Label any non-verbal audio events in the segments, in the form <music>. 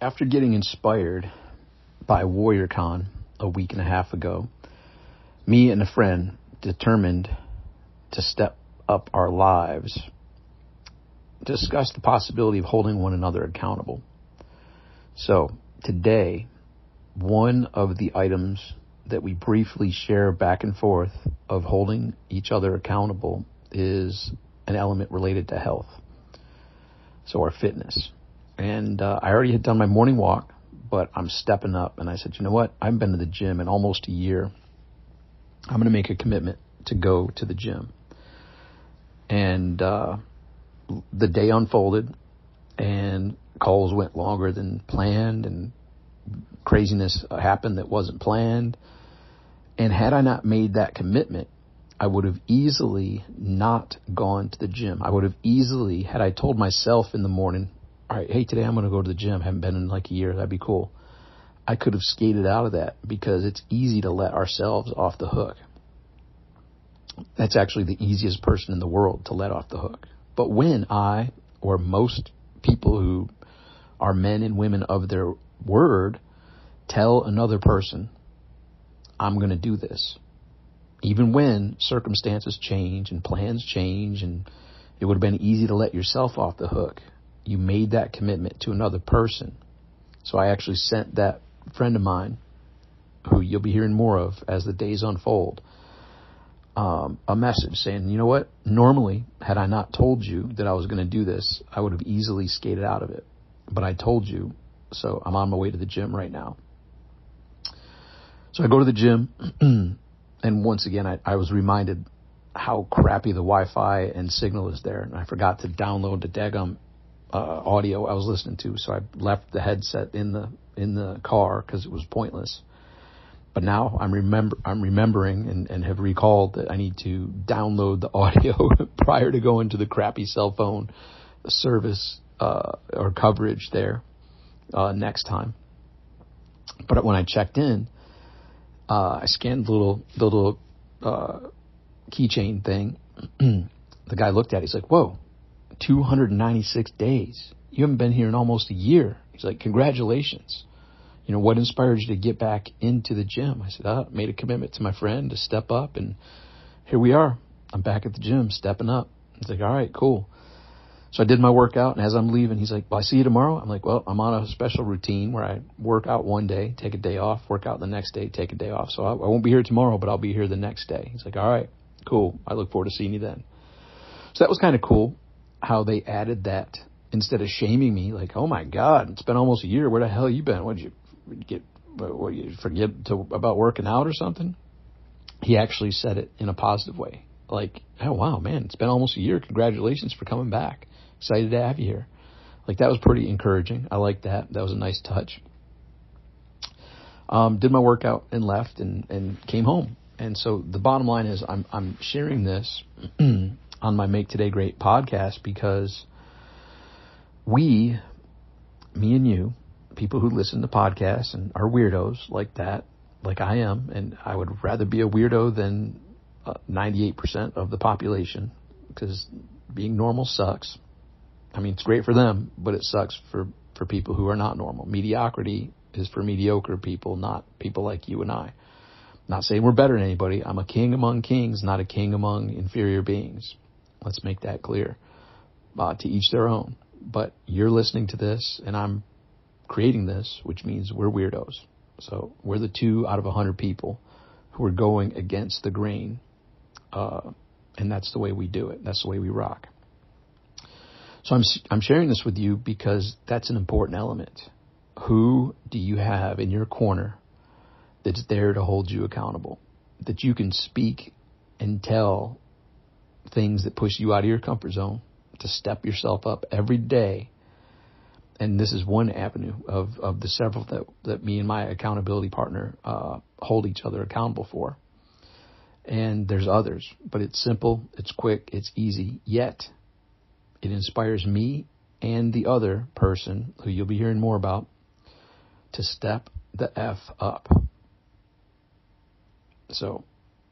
after getting inspired by WarriorCon a week and a half ago, me and a friend determined to step up our lives, discuss the possibility of holding one another accountable. So, today, one of the items that we briefly share back and forth of holding each other accountable is an element related to health. So our fitness. And uh, I already had done my morning walk, but I'm stepping up. And I said, you know what? I have been to the gym in almost a year. I'm going to make a commitment to go to the gym. And uh, the day unfolded, and calls went longer than planned, and craziness happened that wasn't planned. And had I not made that commitment, I would have easily not gone to the gym. I would have easily, had I told myself in the morning, all right, hey, today I'm going to go to the gym. Haven't been in like a year. That'd be cool. I could have skated out of that because it's easy to let ourselves off the hook. That's actually the easiest person in the world to let off the hook. But when I, or most people who are men and women of their word, tell another person, I'm going to do this, even when circumstances change and plans change and it would have been easy to let yourself off the hook. You made that commitment to another person. So I actually sent that friend of mine, who you'll be hearing more of as the days unfold, um, a message saying, you know what? Normally, had I not told you that I was going to do this, I would have easily skated out of it. But I told you, so I'm on my way to the gym right now. So I go to the gym, <clears throat> and once again, I, I was reminded how crappy the Wi-Fi and signal is there, and I forgot to download the daggum uh, audio I was listening to, so I left the headset in the in the car because it was pointless. But now I'm remember I'm remembering and, and have recalled that I need to download the <laughs> audio prior to going to the crappy cell phone service uh, or coverage there uh, next time. But when I checked in, uh, I scanned the little the little uh, keychain thing. <clears throat> the guy looked at it. He's like, "Whoa, 296 days. You haven't been here in almost a year." He's like, "Congratulations." You know, what inspired you to get back into the gym? I said, "I made a commitment to my friend to step up, and here we are. I'm back at the gym, stepping up." He's like, "All right, cool." So I did my workout, and as I'm leaving, he's like, well, I see you tomorrow. I'm like, well, I'm on a special routine where I work out one day, take a day off, work out the next day, take a day off. So I, I won't be here tomorrow, but I'll be here the next day. He's like, all right, cool. I look forward to seeing you then. So that was kind of cool how they added that instead of shaming me, like, oh my God, it's been almost a year. Where the hell you been? What did you get? What you forget to, about working out or something? He actually said it in a positive way. Like, oh wow, man, it's been almost a year. Congratulations for coming back excited to have you here. Like that was pretty encouraging. I liked that. That was a nice touch. Um, did my workout and left and, and came home. And so the bottom line is I'm I'm sharing this <clears throat> on my Make Today Great podcast because we, me and you, people who listen to podcasts and are weirdos like that, like I am, and I would rather be a weirdo than uh, 98% of the population because being normal sucks. I mean, it's great for them, but it sucks for, for people who are not normal. Mediocrity is for mediocre people, not people like you and I. Not saying we're better than anybody. I'm a king among kings, not a king among inferior beings. Let's make that clear. Uh, to each their own. But you're listening to this, and I'm creating this, which means we're weirdos. So we're the two out of a hundred people who are going against the grain. Uh, and that's the way we do it. That's the way we rock. So I'm I'm sharing this with you because that's an important element. Who do you have in your corner that's there to hold you accountable? That you can speak and tell things that push you out of your comfort zone to step yourself up every day. And this is one avenue of, of the several that, that me and my accountability partner uh, hold each other accountable for. And there's others, but it's simple, it's quick, it's easy, yet it inspires me and the other person, who you'll be hearing more about, to step the F up. So,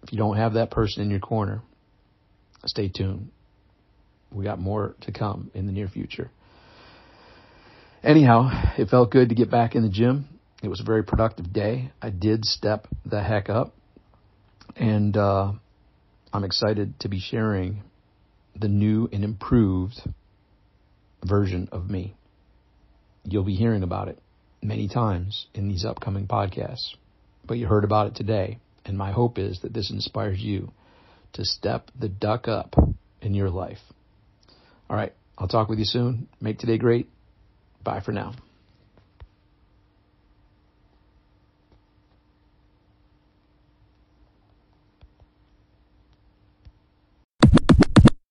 if you don't have that person in your corner, stay tuned. We got more to come in the near future. anyhow, it felt good to get back in the gym. It was a very productive day. I did step the heck up, and uh, I'm excited to be sharing the new and improved version of me. You'll be hearing about it many times in these upcoming podcasts, but you heard about it today, and my hope is that this inspires you to step the duck up in your life. All right, I'll talk with you soon. Make today great. Bye for now.